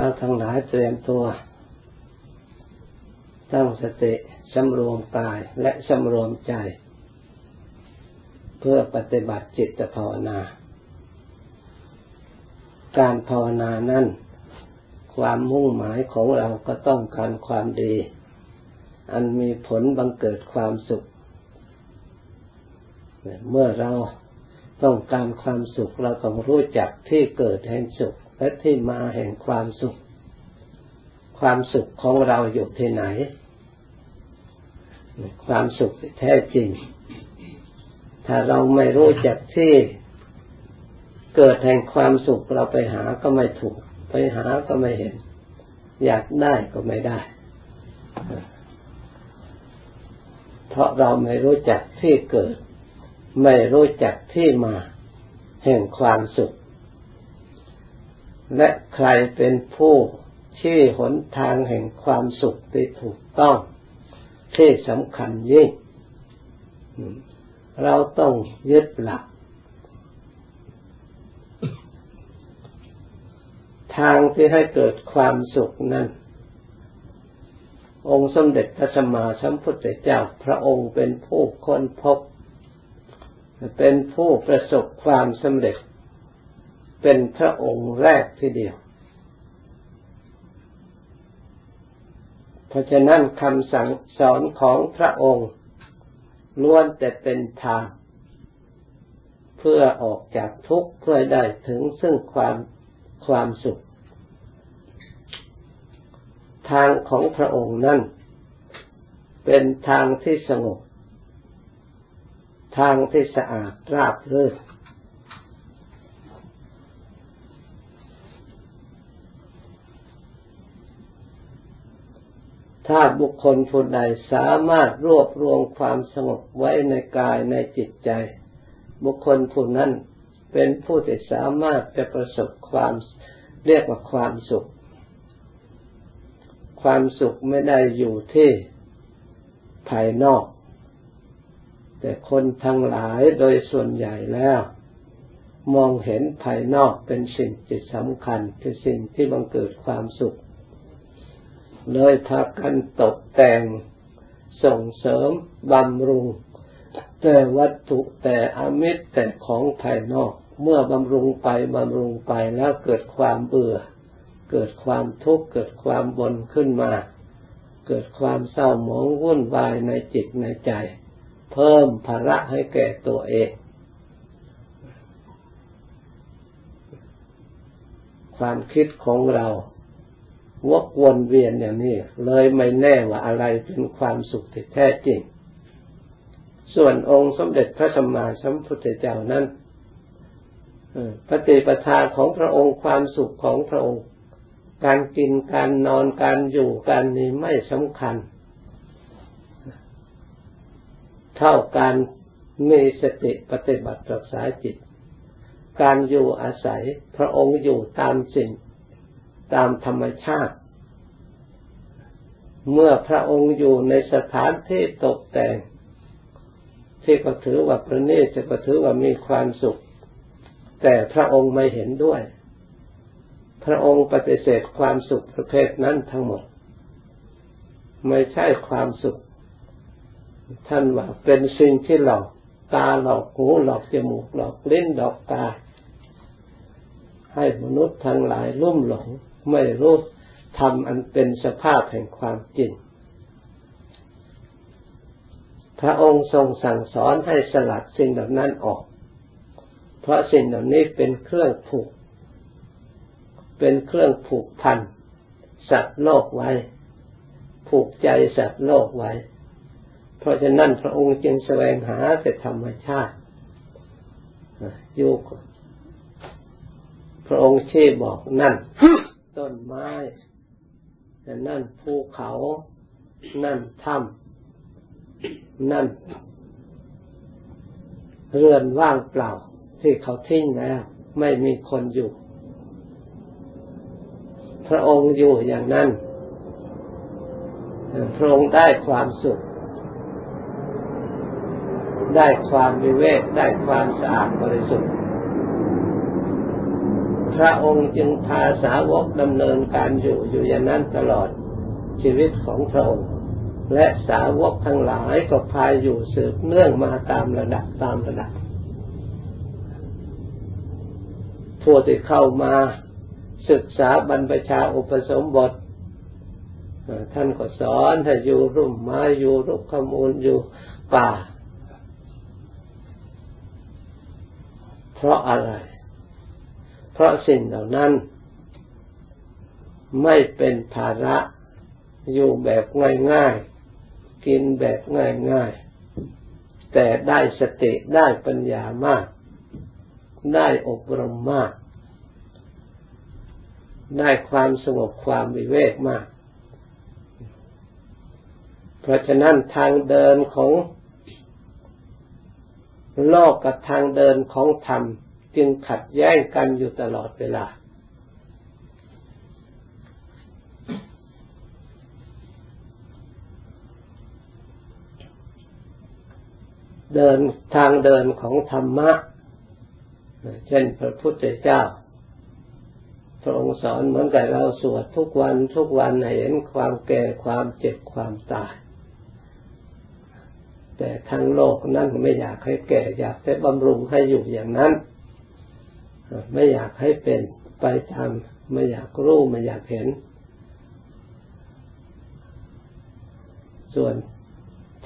เราทั้งหลายเตรียมตัวตั้งสติสำรวมกายและสำรวมใจ เพื่อปฏิบัติจิตภาวนา การภาวนานั้นความมุ่งหมายของเราก็ต้องการความดี อันมีผลบังเกิดความสุข เมื่อเราต้องการความสุขเราต้องรู้จักที่เกิดแห่งสุข และที่มาแห่งความสุข ความสุขของเราอยู่ที่ไหน ความสุขแท้จริง ถ้าเราไม่รู้จักที่เกิดแห่งความสุขเราไปหาก็ไม่ถูก ไปหาก็ไม่เห็น อยากได้ก็ไม่ได้ เพราะเราไม่รู้จักที่เกิด ไม่รู้จักที่มา แห่งความสุข และใครเป็นผู้ชี้หนทางแห่งความสุขที่ถูกต้องที่สำคัญยิ่ง เราต้องยึดหลัก ทางที่ให้เกิดความสุขนั้น องค์สมเด็จพระสัมมาสัมพุทธเจ้าพระองค์เป็นผู้ค้นพบ เป็นผู้ประสบความสำเร็จ เป็นพระองค์แรกทีเดียว เพราะฉะนั้นคำสั่งสอนของพระองค์ล้วนแต่เป็นทาง เพื่อออกจากทุกข์เพื่อได้ถึงซึ่งความความสุข ทางของพระองค์นั้นเป็นทางที่สงบ ทางที่สะอาดราบรื่น ถ้าบุคคลผู้ใดสามารถรวบรวมความสงบไว้ในกายในจิตใจ บุคคลผู้นั้นเป็นผู้ที่สามารถจะประสบความเรียกว่าความสุข ความสุขไม่ได้อยู่ที่ภายนอก แต่คนทั้งหลายโดยส่วนใหญ่แล้ว มองเห็นภายนอกเป็นสิ่งที่สำคัญคือสิ่งที่บังเกิดความสุข เลยพากันตกแต่งส่งเสริมบำรุง แต่วัตถุแต่อมิตรแต่ของภายนอก เมื่อบำรุงไปบำรุงไปแล้วเกิดความเบื่อ เกิดความทุกข์เกิดความบนขึ้นมา เกิดความเศร้าหมองวุ่นวายในจิตในใจ เพิ่มภาระให้แก่ตัวเอง ความคิดของเรา วกวนเวียนอย่างนี้ เลยไม่แน่ว่าอะไรเป็นความสุขที่แท้จริง ส่วนองค์สมเด็จพระสัมมาสัมพุทธเจ้านั้นปฏิปทาของพระองค์ความสุขของพระองค์ การกินการนอนการอยู่การนี้ไม่สำคัญ เท่าการมีสติปฏิบัติรักษาจิต การอยู่อาศัยพระองค์อยู่ตามสิ่ง ตามธรรมชาติ เมื่อพระองค์อยู่ในสถานที่ตกแต่ง ที่ก็ถือว่าประณีตจะก็ถือว่ามีความสุข แต่พระองค์ไม่เห็นด้วย พระองค์ปฏิเสธความสุขประเภทนั้นทั้งหมด ไม่ใช่ความสุข ท่านว่าเป็นสิ่งที่หลอกตาหลอกหูหลอกจมูกหลอกเลิ้นหลอกตาให้มนุษย์ทั้งหลายลุ่มหลง ไม่รู้ทำอันเป็นสภาพแห่งความจริง พระองค์ทรงสั่งสอนให้สลัดสิ่งเหล่านั้นออก เพราะสิ่งเหล่านี้เป็นเครื่องผูก เป็นเครื่องผูกพันสัตว์โลกไว้ ผูกใจสัตว์โลกไว้ เพราะฉะนั้นพระองค์จึงแสวงหาแต่ธรรมชาติอยู่พระองค์เชี้บอกนั่น ต้นไม้ นั่นภูเขา นั่นถ้ำนั่น เรือนว่างเปล่า ที่เขาทิ้งแล้ว ไม่มีคนอยู่ พระองค์อยู่อย่างนั้น พระองค์ได้ความสุข ได้ความวิเวกได้ความสะอาดบริสุทธิ์ พระองค์จึงพาสาวกดำเนินการอยู่อยู่อย่างนั้นตลอดชีวิตของพระองค์ และสาวกทั้งหลายก็พายอยู่สืบเนื่องมาตามระดับตามระดับผู้ที่เข้ามาศึกษาบรรพชาอุปสมบทท่านก็สอนให้อยู่ร่มไม้อยู่รุกขมูลอยู่ป่า เพราะอะไร เพราะสิ่งเหล่านั้น ไม่เป็นภาระอยู่แบบง่ายๆ กินแบบง่ายๆ แต่ได้สติได้ปัญญามาก ได้อบรมมาก ได้ความสงบความวิเวกมาก เพราะฉะนั้นทางเดินของโลกกับทางเดินของธรรม จึงขัดแย้งกันอยู่ตลอดเวลา เดินทางเดินของธรรมะ เช่นพระพุทธเจ้า พระองค์สอนเหมือนกับเราสวดทุกวันทุกวันเห็นความแก่ความเจ็บความตายแต่ทั้งโลกนั่นไม่อยากให้แก่อยากให้บำรุงให้อยู่อย่างนั้น ไม่อยากให้เป็นไปตามไม่อยากรู้ไม่อยากเห็น ส่วน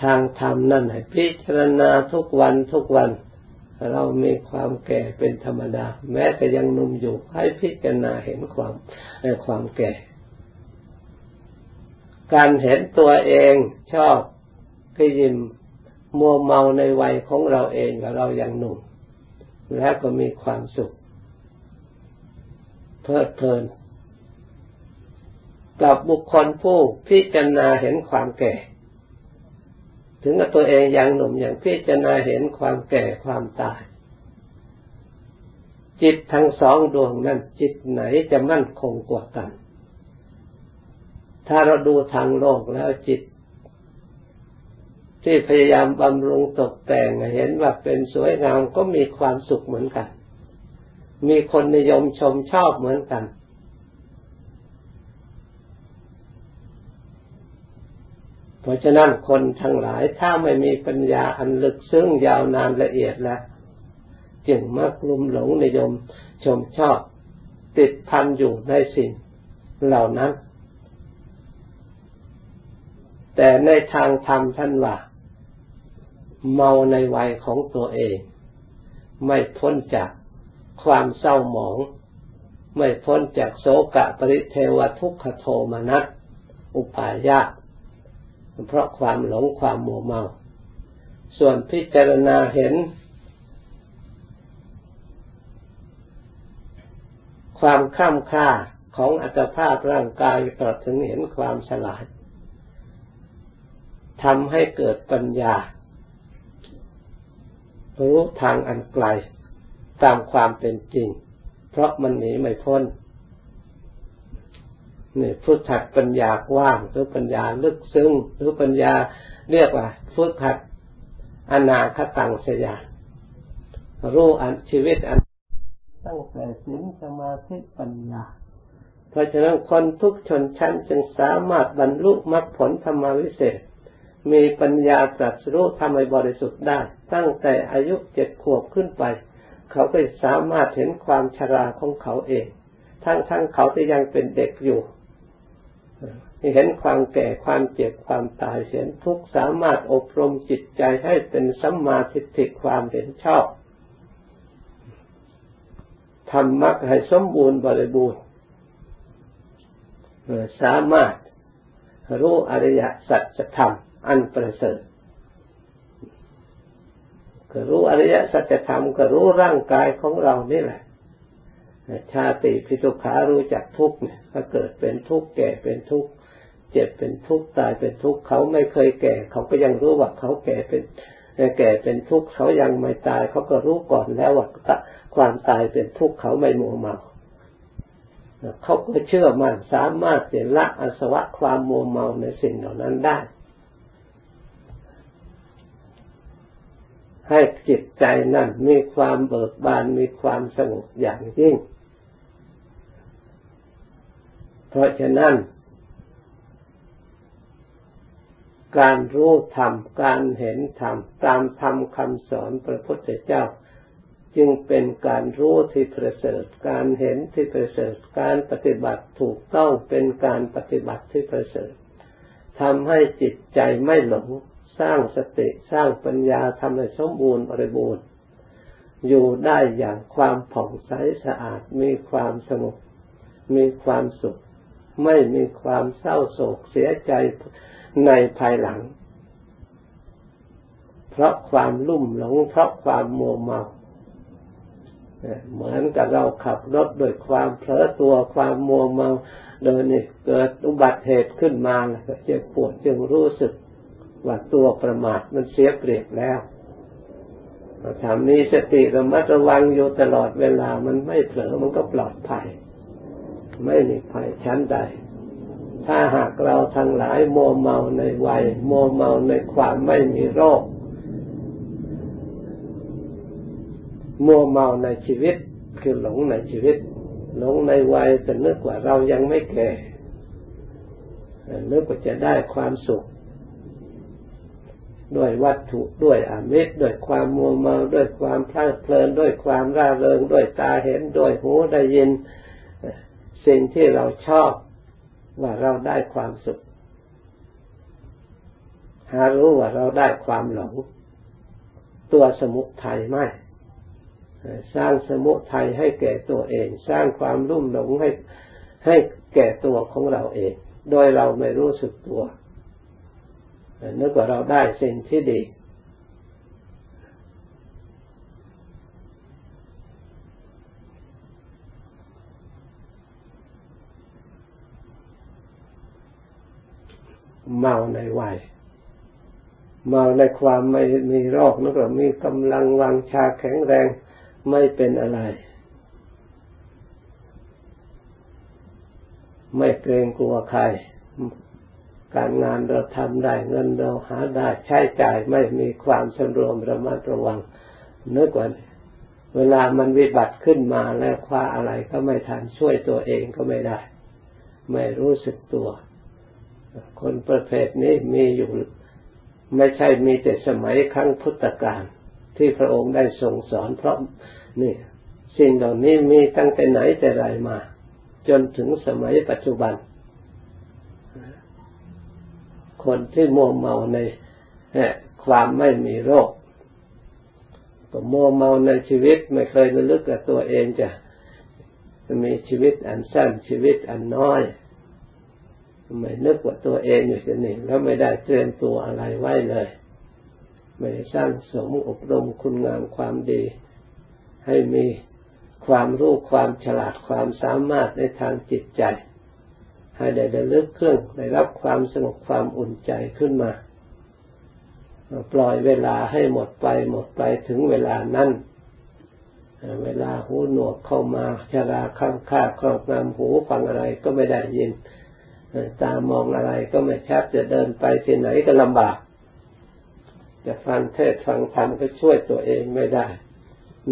ทางธรรมนั่นให้พิจารณาทุกวันทุกวัน เรามีความแก่เป็นธรรมดา แม้แต่ยังหนุ่มอยู่ให้พิจารณาเห็นความความแก่ การเห็นตัวเองชอบก็ยิมมัวเมาในวัยของเราเองเราอย่างหนุ่ม แล้วก็มีความสุข เพลิดเพลินกับบุคคลผู้พิจารณาเห็นความแก่ ถึงกับตัวเองอย่างหนุ่มอย่างพิจารณาเห็นความแก่ความตาย จิตทั้งสองดวงนั้นจิตไหนจะมั่นคงกว่ากัน ถ้าเราดูทางโลกแล้วจิต ที่พยายามบำรุงตกแต่งเห็นว่าเป็นสวยงามก็มีความสุขเหมือนกัน มีคนนิยมชมชอบเหมือนกัน เพราะฉะนั้นคนทั้งหลายถ้าไม่มีปัญญาอันลึกซึ้งยาวนานละเอียดแล้วจึงมักลุ่มหลงนิยมชมชอบติดพันอยู่ในสิ่งเหล่านั้น แต่ในทางธรรมท่านว่าเมาในวัยของตัวเอง ไม่พ้นจาก ความเศร้าหมอง ไม่พ้นจากโศกะปริเทวทุกขโทมนัสอุปายาตเพราะความหลงความมัวเมา ส่วนพิจารณาเห็น ความข้ามค่าของอัตภาพร่างกายตลอดถึงเห็นความฉลาดทำให้เกิดปัญญา รู้ทางอันไกล ตามความเป็นจริง เพราะมันหนีไม่พ้นนี่ฝึกหัดปัญญากว้างหรือปัญญาลึกซึ้งหรือปัญญาเรียกว่าฝึกหัดอนาคตังสยานรู้อันชีวิตอันตั้งแต่ศีลสมาธิปัญญา เพราะฉะนั้นคนทุกชนชั้นจึงสามารถบรรลุมรรคผลธรรมวิเศษ มีปัญญาตรัสรู้ทำให้บริสุทธิ์ได้ ตั้งแต่อายุเจ็ดขวบขึ้นไป เขาก็สามารถเห็นความชราของเขาเอง ทั้งทั้งเขาที่ยังเป็นเด็กอยู่เห็นความแก่ความเจ็บความตายเห็นทุกสามารถอบรมจิตใจให้เป็นสัมมาทิฏฐิความเห็นชอบทำมรรคให้สมบูรณ์บริบูรณ์สามารถรู้อริยสัจธรรมอันประเสริฐ ก็รู้อริยสัจธรรมก็รู้ร่างกายของเรานี่แหละชาติพิทุขารู้จักทุกเนี่ยถ้าเกิดเป็นทุกข์แก่เป็นทุกข์เจ็บเป็นทุกข์ตายเป็นทุกข์เขาไม่เคยแก่ เขาก็ยังรู้ว่าเขาแก่เป็นแก่เป็นทุกข์เขายังไม่ตายเขาก็รู้ก่อนแล้วว่าความตายเป็นทุกข์เขาไม่มัวเมาเขาก็เชื่อมั่นสามารถจะละอสวะความมัวเมาในสิ่งเหล่านั้นได้ ให้จิตใจนั่นมีความเบิกบานมีความสงบอย่างยิ่ง เพราะฉะนั้น การรู้ธรรม การเห็นธรรม ตามธรรมคำสอนพระพุทธเจ้า จึงเป็นการรู้ที่ประเสริฐ การเห็นที่ประเสริฐ การปฏิบัติถูกต้องเป็นการปฏิบัติที่ประเสริฐทำให้จิตใจไม่หลง สร้างสติสร้างปัญญาทำให้สมบูรณ์บริบูรณ์อยู่ได้อย่างความผ่องใสสะอาดมีความสงบมีความสุข ไม่มีความเศร้าโศกเสียใจในภายหลัง เพราะความลุ่มหลงเพราะความมัวเมาเหมือนกับเราขับรถโดยความเผลอตัวความมัวเมาโดยนี่เกิดอุบัติเหตุขึ้นมาแล้วเจ็บปวดจึงรู้สึก ว่าตัวประมาทมันเสียเปรียบแล้วทำนี้สติระมัดระวังอยู่ตลอดเวลามันไม่เผลอมันก็ปลอดภัย ไม่มีภัยชั้นใด ถ้าหากเราทั้งหลายโมเมาในวัยโมเมาในความไม่มีโรคโมเมาในชีวิตคือหลงในชีวิต หลงในวัยแต่นึกว่าเรายังไม่แก่นึกว่าจะได้ความสุข ด้วยวัตถุด้วยอามิตรด้วยความมัวเมาด้วยความเพลิดเพลินด้วยความร่าเริงด้วยตาเห็นด้วยหูได้ยินสิ่งที่เราชอบว่าเราได้ความสุขหารู้ว่าเราได้ความหลงตัวสมุทัยไม่สร้างสมุทัยให้แก่ตัวเอง สร้างความรุ่มหลงให้ให้แก่ตัวของเราเอง โดยเราไม่รู้สึกตัว นึกว่าเราได้สิ่งที่ดี เมาในวัยเมาในความไม่มีโรคนึกว่ามีกำลังวังชาแข็งแรงไม่เป็นอะไร ไม่เกรงกลัวใคร การงานเราทำได้เงินเราหาได้ใช้จ่ายไม่มีความสำรวมระมัดระวังนึกว่าเวลามันวิบัติขึ้นมาแล้วคว้าอะไรก็ไม่ทันช่วยตัวเองก็ไม่ได้ ไม่รู้สึกตัว คนประเภทนี้มีอยู่ไม่ใช่มีแต่สมัยครั้งพุทธกาลที่พระองค์ได้ทรงสอนเพราะนี่สิ่งเหล่านี้มีตั้งแต่ไหนแต่ไรมา จนถึงสมัยปัจจุบัน คนที่มัวเมาในความไม่มีโรคก็มัวเมาในชีวิตไม่เคยระลึกกับตัวเองจะมีชีวิตอันสั้นชีวิตอันน้อยไม่นึกว่าตัวเองอยู่เสียหนึ่งแล้วไม่ได้เตรียมตัวอะไรไว้เลย ไม่ได้สร้างสมอบรมคุณงามความดี ให้มีความรู้ความฉลาดความสามารถในทางจิตใจ ให้ได้ได้ลึกเครื่องได้รับความสงบความอุ่นใจขึ้นมา ปล่อยเวลาให้หมดไปหมดไปถึงเวลานั้นเวลาหูหนวกเข้ามาชราข้างข้าครอบงำหูฟังอะไรก็ไม่ได้ยิน ตามองอะไรก็ไม่ชัดจะเดินไปที่ไหนก็ลำบาก จะฟังเทศฟังธรรมก็ช่วยตัวเองไม่ได้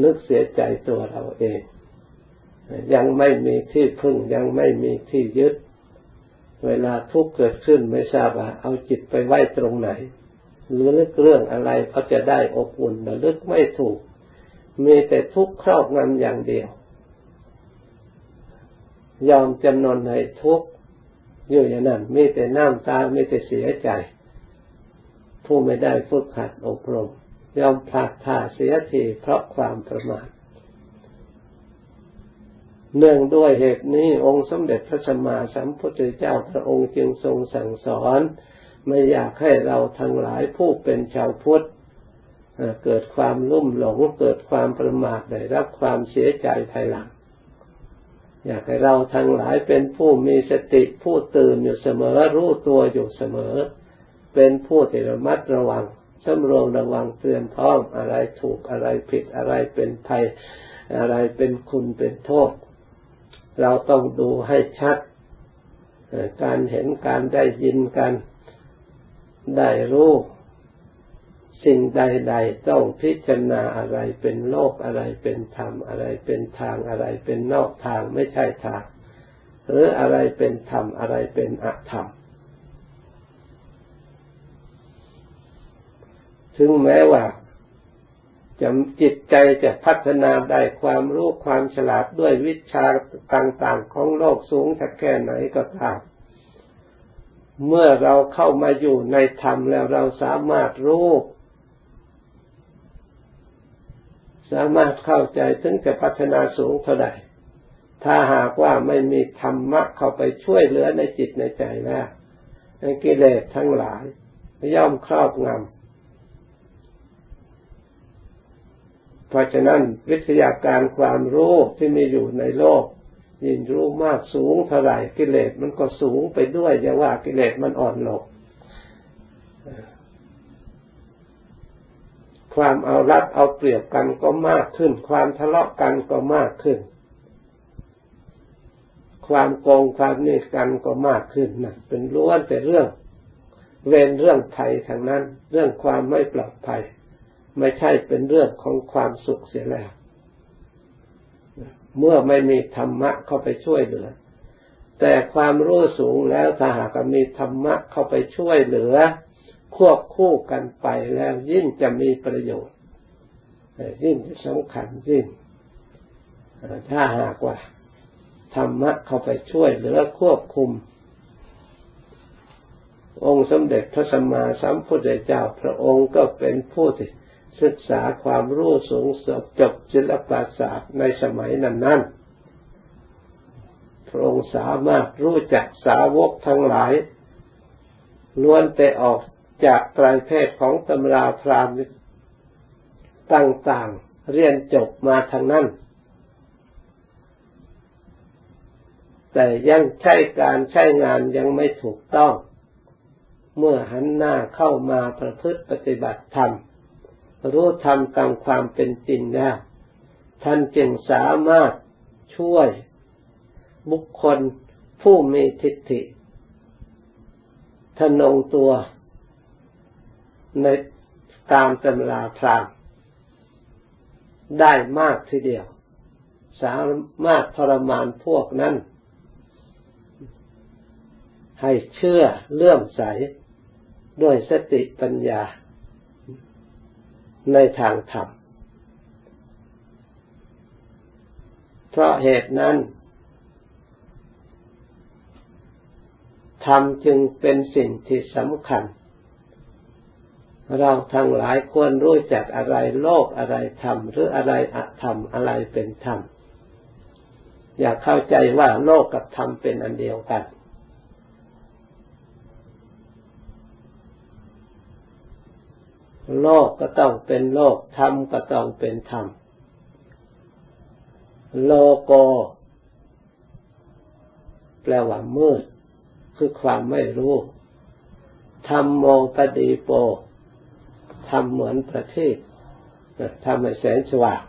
นึกเสียใจตัวเราเอง ยังไม่มีที่พึ่งยังไม่มีที่ยึด เวลาทุกข์เกิดขึ้นไม่ทราบว่า เอาจิตไปไว้ตรงไหนหรือลึกเรื่องอะไรก็จะได้อบอุ่นแต่ลึกไม่ถูก มีแต่ทุกข์ครอบงำอย่างเดียว ยอมจำนนในทุกข์อยู่อย่างนั้นมีแต่น้ำตามีแต่เสียใจ ผู้ไม่ได้ฝึกหัดอบรม ยอมพลาดท่าเสียทีเพราะความประมาท เนื่องด้วยเหตุนี้องค์สมเด็จพระสัมมาสัมพุทธเจ้าพระองค์จึงทรงสั่งสอน ไม่อยากให้เราทั้งหลายผู้เป็นชาวพุทธเกิดความลุ่มหลงเกิดความประมาทได้รับความเสียใจภายหลัง อยากให้เราทั้งหลายเป็นผู้มีสติผู้ตื่นอยู่เสมอรู้ตัวอยู่เสมอ เป็นผู้ที่ระมัดระวังสำรวมระวังเตือนพร้อมอะไรถูกอะไรผิดอะไรเป็นภัยอะไรเป็นคุณเป็นโทษ เราต้องดูให้ชัด การเห็นการได้ยินการได้รู้สิ่งใด ๆ ต้องพิจารณาอะไรเป็นโลกอะไรเป็นธรรมอะไรเป็นทางอะไรเป็นนอกทางไม่ใช่ทาง หรืออะไรเป็นธรรมอะไรเป็นอธรรม ถึงแม้ว่า จะจิตใจจะพัฒนาได้ความรู้ความฉลาดด้วยวิชาต่างๆของโลกสูงสักแค่ไหนก็ตามเมื่อเราเข้ามาอยู่ในธรรมแล้วเราสามารถรู้สามารถเข้าใจถึงจะพัฒนาสูงเท่าใดถ้าหากว่าไม่มีธรรมะเข้าไปช่วยเหลือในจิตในใจแล้วกิเลสทั้งหลายย่อมครอบงำ เพราะฉะนั้นวิทยาการความรู้ที่มีอยู่ในโลก ยิ่งรู้มากสูงเท่าไหร่กิเลสมันก็สูงไปด้วยอย่าว่ากิเลสมันอ่อนลงความเอารัดเอาเปรียบกันก็มากขึ้น ความทะเลาะกันก็มากขึ้น ความโกงความเนี่กันก็มากขึ้นนะเป็นล้วนแต่เรื่อง เวรเรื่องภัยทางนั้น เรื่องความไม่ปลอดภัย ไม่ใช่เป็นเรื่องของความสุขเสียแล้ว เมื่อไม่มีธรรมะเข้าไปช่วยเหลือ แต่ความรู้สูงแล้วถ้าหากมีธรรมะเข้าไปช่วยเหลือ ควบคู่กันไปแล้วยิ่งจะมีประโยชน์ ยิ่งจะสำคัญยิ่ง ถ้าหากว่าธรรมะเข้าไปช่วยเหลือควบคุม องค์สมเด็จพระสัมมาสัมพุทธเจ้าพระองค์ก็เป็นผู้ที่ ศึกษาความรู้สูงสุดจบศิลปศาสตร์ในสมัยนั้นนั้นพระองค์สามารถรู้จักสาวกทั้งหลายล้วนแต่ออกจากไตรเพศของตำราพรามต่างๆ เรียนจบมาทางนั้น แต่ยังใช้การใช้งานยังไม่ถูกต้อง เมื่อหันหน้าเข้ามาประพฤติปฏิบัติธรรม รู้ธรรมตามความเป็นจริงแล้วท่านจึงสามารถช่วยบุคคลผู้มีทิฏฐิทนงตัวในตามตำราพรามได้มากทีเดียว สามารถทรมานพวกนั้น ให้เชื่อเลื่อมใสด้วยสติปัญญา ในทางธรรม เพราะเหตุนั้นธรรมจึงเป็นสิ่งที่สำคัญ เราทั้งหลายควรรู้จักอะไรโลกอะไรธรรม หรืออะไรอะธรรมอะไรเป็นธรรม อย่าเข้าใจว่าโลกกับธรรมเป็นอันเดียวกัน โลกก็ต้องเป็นโลก ธรรมก็ต้องเป็นธรรม โลโก แปลว่ามืด คือความไม่รู้ ธรรมโมปดีโปทำเหมือนประทีปทำให้แสงสว่าง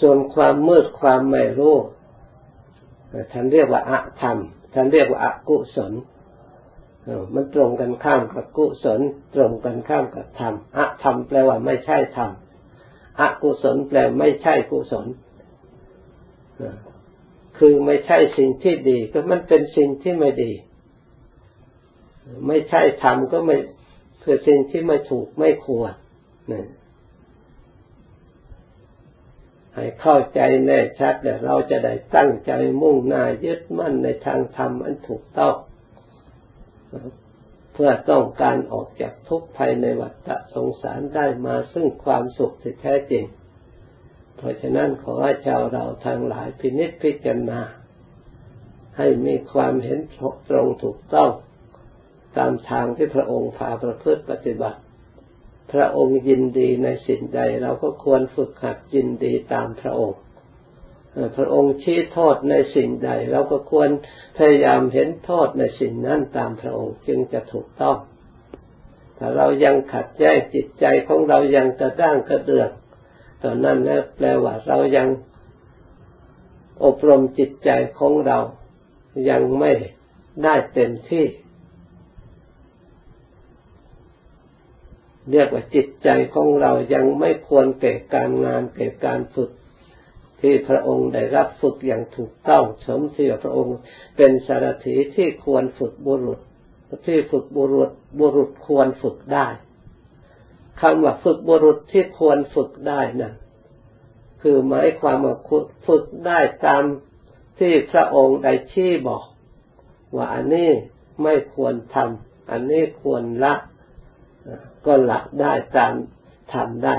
ส่วนความมืดความไม่รู้ ท่านเรียกว่าอะธรรมท่านเรียกว่าอกุศลมันตรงกันข้ามกับกุศล ตรงกันข้ามกับธรรมอะธรรมแปลว่าไม่ใช่ธรรมอกุศลแปลไม่ใช่กุศลคือไม่ใช่สิ่งที่ดี ก็มันเป็นสิ่งที่ไม่ดี ไม่ใช่ธรรมก็ไม่คือสิ่งที่ไม่ถูกไม่ควรนี่ ให้เข้าใจแน่ชัดเดี๋ยวเราจะได้ตั้งใจมุ่งหน้ายึดมั่นในทางธรรมอันถูกต้อง เพื่อต้องการออกจากทุกข์ภายในวัฏสงสารได้มาซึ่งความสุขที่แท้จริง เพราะฉะนั้นขอให้ชาวเราทางหลายพินิจพิจารณา ให้มีความเห็นตรงถูกต้อง ตามทางที่พระองค์พาประพฤติปฏิบัติ พระองค์ยินดีในสิ่งใด เราก็ควรฝึกหัดยินดีตามพระองค์พระองค์ชี้โทษในสิ่งใด เราก็ควรพยายามเห็นโทษในสิ่งนั้นตามพระองค์จึงจะถูกต้อง ถ้าเรายังขัดแย้งจิตใจของเรายังกระด้างกระเดือกตอนนั้นนะแปลว่าเรายังอบรมจิตใจของเรายังไม่ได้เต็มที่ เรียกว่าจิตใจของเรายังไม่ควรเก่การงานเก่การฝึก ที่พระองค์ได้รับฝึกอย่างถูกต้องสมที่พระองค์เป็นสารถีที่ควรฝึกบุรุษ ที่ฝึกบุรุษบุรุษควรฝึกได้คำว่าฝึกบุรุษที่ควรฝึกได้นั่นคือหมายความว่าฝึกได้ตามที่พระองค์ได้ชี้บอก ว่าอันนี้ไม่ควรทำอันนี้ควรละ ก็หละได้ตามทำได้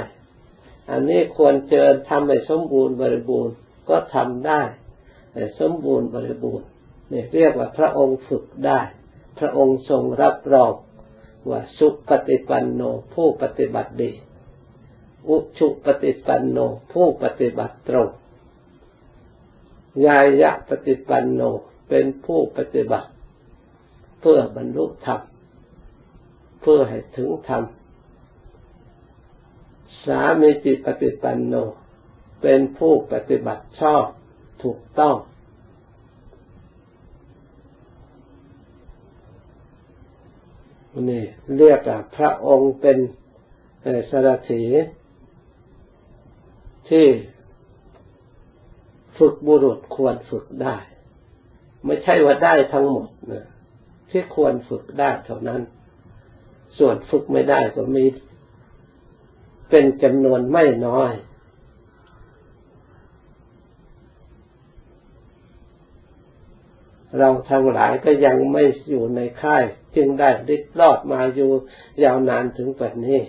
อันนี้ควรเจริญทำให้สมบูรณ์บริบูรณ์ก็ทำได้สมบูรณ์บริบูรณ์นี่เรียกว่าพระองค์ฝึกได้ พระองค์ทรงรับรองว่าสุปฏิปันโนผู้ปฏิบัติดี อุชุปฏิปันโนผู้ปฏิบัติตรงยายะปฏิปันโนเป็นผู้ปฏิบัติ เพื่อบรรลุธรรม เพื่อให้ถึงธรรม สามีจิปฏิปันโน เป็นผู้ปฏิบัติชอบถูกต้อง นี่เรียกว่าพระองค์เป็นสารถีที่ฝึกบุรุษควรฝึกได้ ไม่ใช่ว่าได้ทั้งหมดนะที่ควรฝึกได้เท่านั้น ส่วนฝึกไม่ได้ก็มี เป็นจำนวนไม่น้อย เราทั้งหลายก็ยังไม่อยู่ในค่าย จึงได้ดิดรอดมาอยู่ยาวนานถึงแบบนี้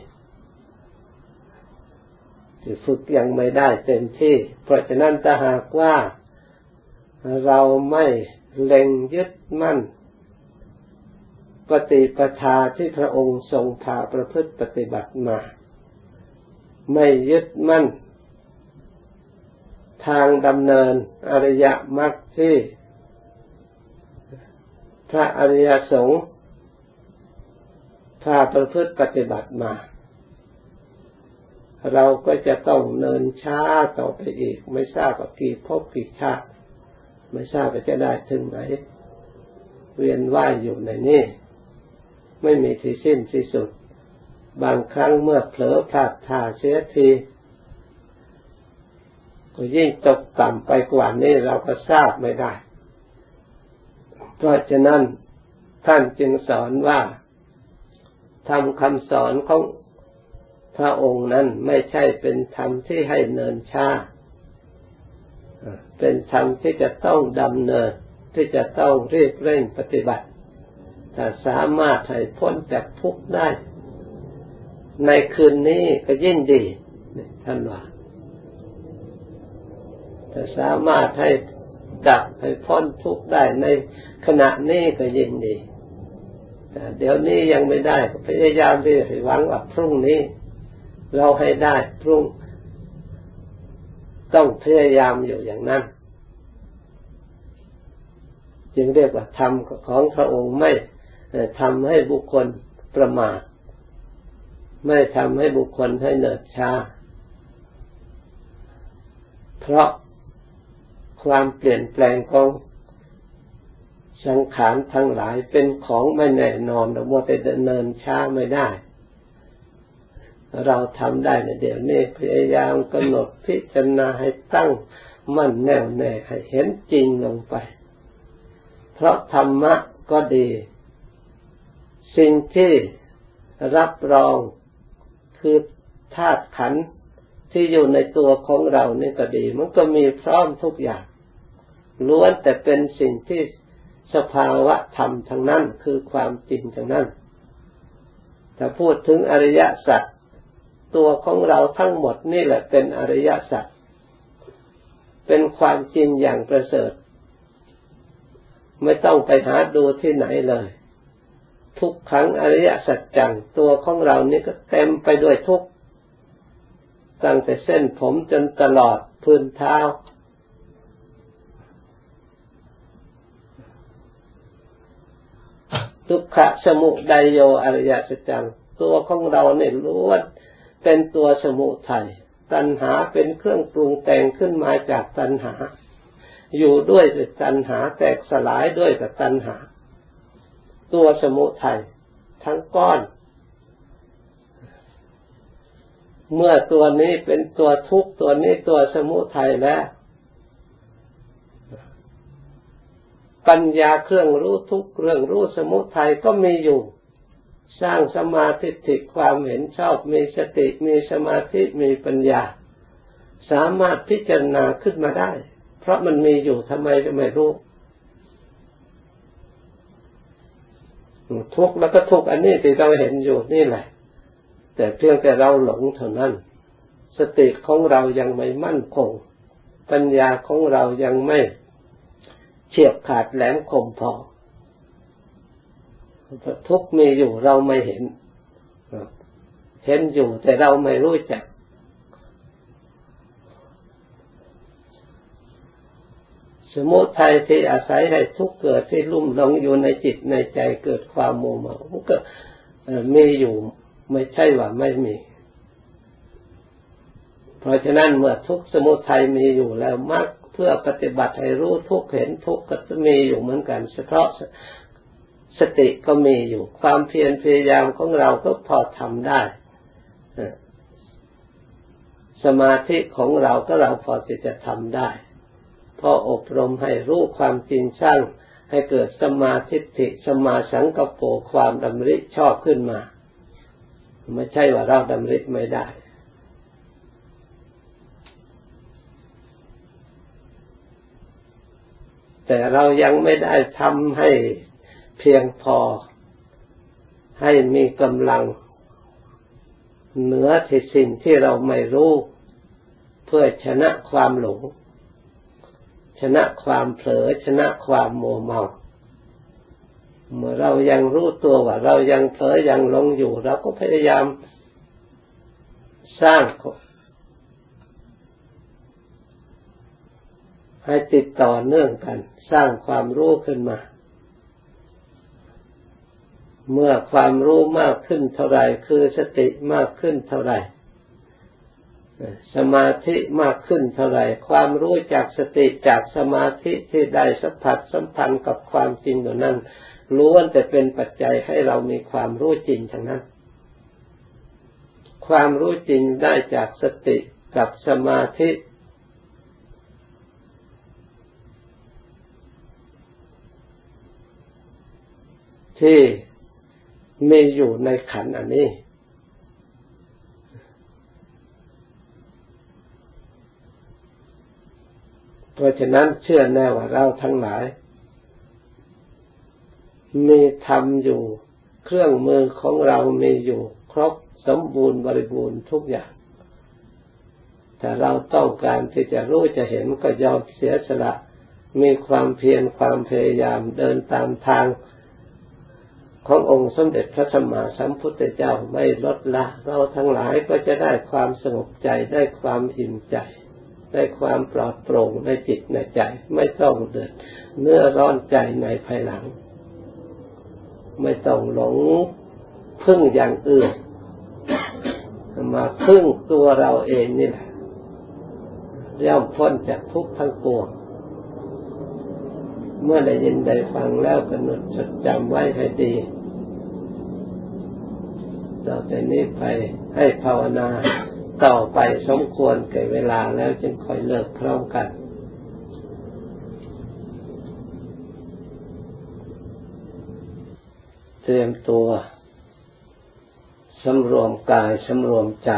ที่ฝึกยังไม่ได้เต็มที่ เพราะฉะนั้นถ้าหากว่าเราไม่เล็งยึดมั่น ปฏิปทาที่พระองค์ทรงพาประพฤติปฏิบัติมา ไม่ยึดมั่น ทางดำเนินอริยมรรคที่พระอริยสงฆ์พาประพฤติปฏิบัติมา เราก็จะต้องเนินช้าต่อไปอีก ไม่ทราบกี่พบกี่ชาติ ไม่ทราบว่าจะได้ถึงไหน เวียนว่ายอยู่ในนี้ ไม่มีที่สิ้นที่สุด บางครั้งเมื่อเผลอพลาดท่าเสียทีก็ยิ่งตกต่ำไปกว่านี้เราก็ทราบไม่ได้ เพราะฉะนั้นท่านจึงสอนว่าทำคำสอนของพระองค์นั้นไม่ใช่เป็นธรรมที่ให้เนินชาเป็นธรรมที่จะต้องดำเนินที่จะต้องเรีบเร่งปฏิบัติ ถ้าสามารถให้พ้นจากทุกข์ได้ ในคืนนี้ก็ยิ่งดีท่านว่าถ้าสามารถให้ดับให้พ้นทุกข์ได้ในขณะนี้ก็ยิ่งดีแต่เดี๋ยวนี้ยังไม่ได้ก็พยายามที่จะหวังว่าพรุ่งนี้ เราให้ได้พรุ่ง ต้องพยายามอยู่อย่างนั้น จึงเรียกว่าธรรมของพระองค์ไม่ ทำให้บุคคลประมาทไม่ทำให้บุคคลให้เนิดช้า เพราะความเปลี่ยนแปลงของสังขารทั้งหลายเป็นของไม่แน่นอนเราว่าไปเนินช้าไม่ได้ เราทำได้ในเดี๋ยวนี้พยายามกำหนดพิจารณาให้ตั้งมั่นแน่วแน่ให้เห็นจริงลงไป เพราะธรรมะก็ดี สิ่งที่รับรองคือธาตุขันธ์ที่อยู่ในตัวของเรานี่ก็ดี มันก็มีพร้อมทุกอย่างล้วนแต่เป็นสิ่งที่สภาวะธรรมทั้งนั้นคือความจริงทั้งนั้นถ้าพูดถึงอริยสัจตัวของเราทั้งหมดนี่แหละเป็นอริยสัจเป็นความจริงอย่างประเสริฐ ไม่ต้องไปหาดูที่ไหนเลย ทุกขังอริยสัจจังตัวของเรานี่ก็เต็มไปด้วยทุกตั้งแต่เส้นผมจนตลอดพื้นเท้า ทุกขะสมุไดโยอริยสัจจังตัวของเราเนี่ยล้วนเป็นตัวสมุทัยตัณหาเป็นเครื่องปรุงแต่งขึ้นมาจากตัณหา อยู่ด้วยตัณหาแตกสลายด้วยกับตัณหา ตัวสมุทัยทั้งก้อน เมื่อตัวนี้เป็นตัวทุกตัวนี้ตัวสมุทัยแล้วปัญญาเครื่องรู้ทุกเรื่องรู้สมุทัยก็มีอยู่ สร้างสมาธิติความเห็นชอบมีสติมีสมาธิมีปัญญา สามารถพิจารณาขึ้นมาได้ เพราะมันมีอยู่ทำไมจะไม่รู้ ทุกข์แล้วก็ทุกข์อันนี้ที่เราเห็นอยู่นี่แหละ แต่เพียงแต่เราหลงเท่านั้น สติของเรายังไม่มั่นคง ปัญญาของเรายังไม่เฉียบขาดแหลมคมพอทุกมีอยู่เราไม่เห็น เห็นอยู่แต่เราไม่รู้จัก สมุทัยที่อาศัยให้ทุกเกิดที่ลุ่มหลงอยู่ในจิตในใจเกิดความโมเมาก็มีอยู่ไม่ใช่ว่าไม่มี เพราะฉะนั้นเมื่อทุกสมุทัยมีอยู่แล้วมากเพื่อปฏิบัติให้รู้ทุกเห็นทุกก็มีอยู่เหมือนกันเฉพาะสติก็มีอยู่ ความเพียรพยายามของเราก็พอทำได้สมาธิของเราก็เราพอที่จะทำได้ พออบรมให้รู้ความจริงสร้างให้เกิดสมาธิิสมาสังกปรความดำริชอบขึ้นมา ไม่ใช่ว่าเราดำริไม่ได้ แต่เรายังไม่ได้ทำให้เพียงพอให้มีกำลังเหนือที่สิ่งที่เราไม่รู้ เพื่อชนะความหลง ชนะความเผลอชนะความโมเมา เมื่อเรายังรู้ตัวว่า เรายังเผลอยังลงอยู่เราก็พยายามสร้างให้ติดต่อเนื่องกัน สร้างความรู้ขึ้นมา เมื่อความรู้มากขึ้นเท่าไรคือสติมากขึ้นเท่าไร สมาธิมากขึ้นเท่าไรความรู้จากสติจากสมาธิที่ได้สัมผัสสัมพันธ์กับความจริงตัวนั้นล้วนแต่เป็นปัจจัยให้เรามีความรู้จริงทั้งนั้น ความรู้จริงได้จากสติกับสมาธิที่มีอยู่ในขันอันนี้ ราะฉะนั้นเชื่อแน่ว่าเราทั้งหลาย มีธรรมอยู่ เครื่องมือของเรามีอยู่ ครบสมบูรณ์บริบูรณ์ทุกอย่าง แต่เราต้องการที่จะรู้จะเห็นก็ยอมเสียสละ มีความเพียรความพยายามเดินตามทางขององค์สมเด็จพระสัมมาสัมพุทธเจ้าไม่ลดละ เราทั้งหลายก็จะได้ความสงบใจได้ความอิ่มใจ ได้ความปลอดโปร่งในจิตในใจ ไม่ต้องเดือดเนื้อร้อนใจในภายหลัง ไม่ต้องหลงพึ่งอย่างอื่น มาพึ่งตัวเราเองนี่แหละย่อมพ้นจากทุกข์ทั้งปวงเมื่อได้ยินได้ฟังแล้วกำหนดจดจำไว้ให้ดี ต่อแต่นี้ไปให้ภาวนา ต่อไปสมควรแก่เวลาแล้วจึงค่อยเลิกพร้อมกันเตรียมตัวสำรวมกายสำรวมใจ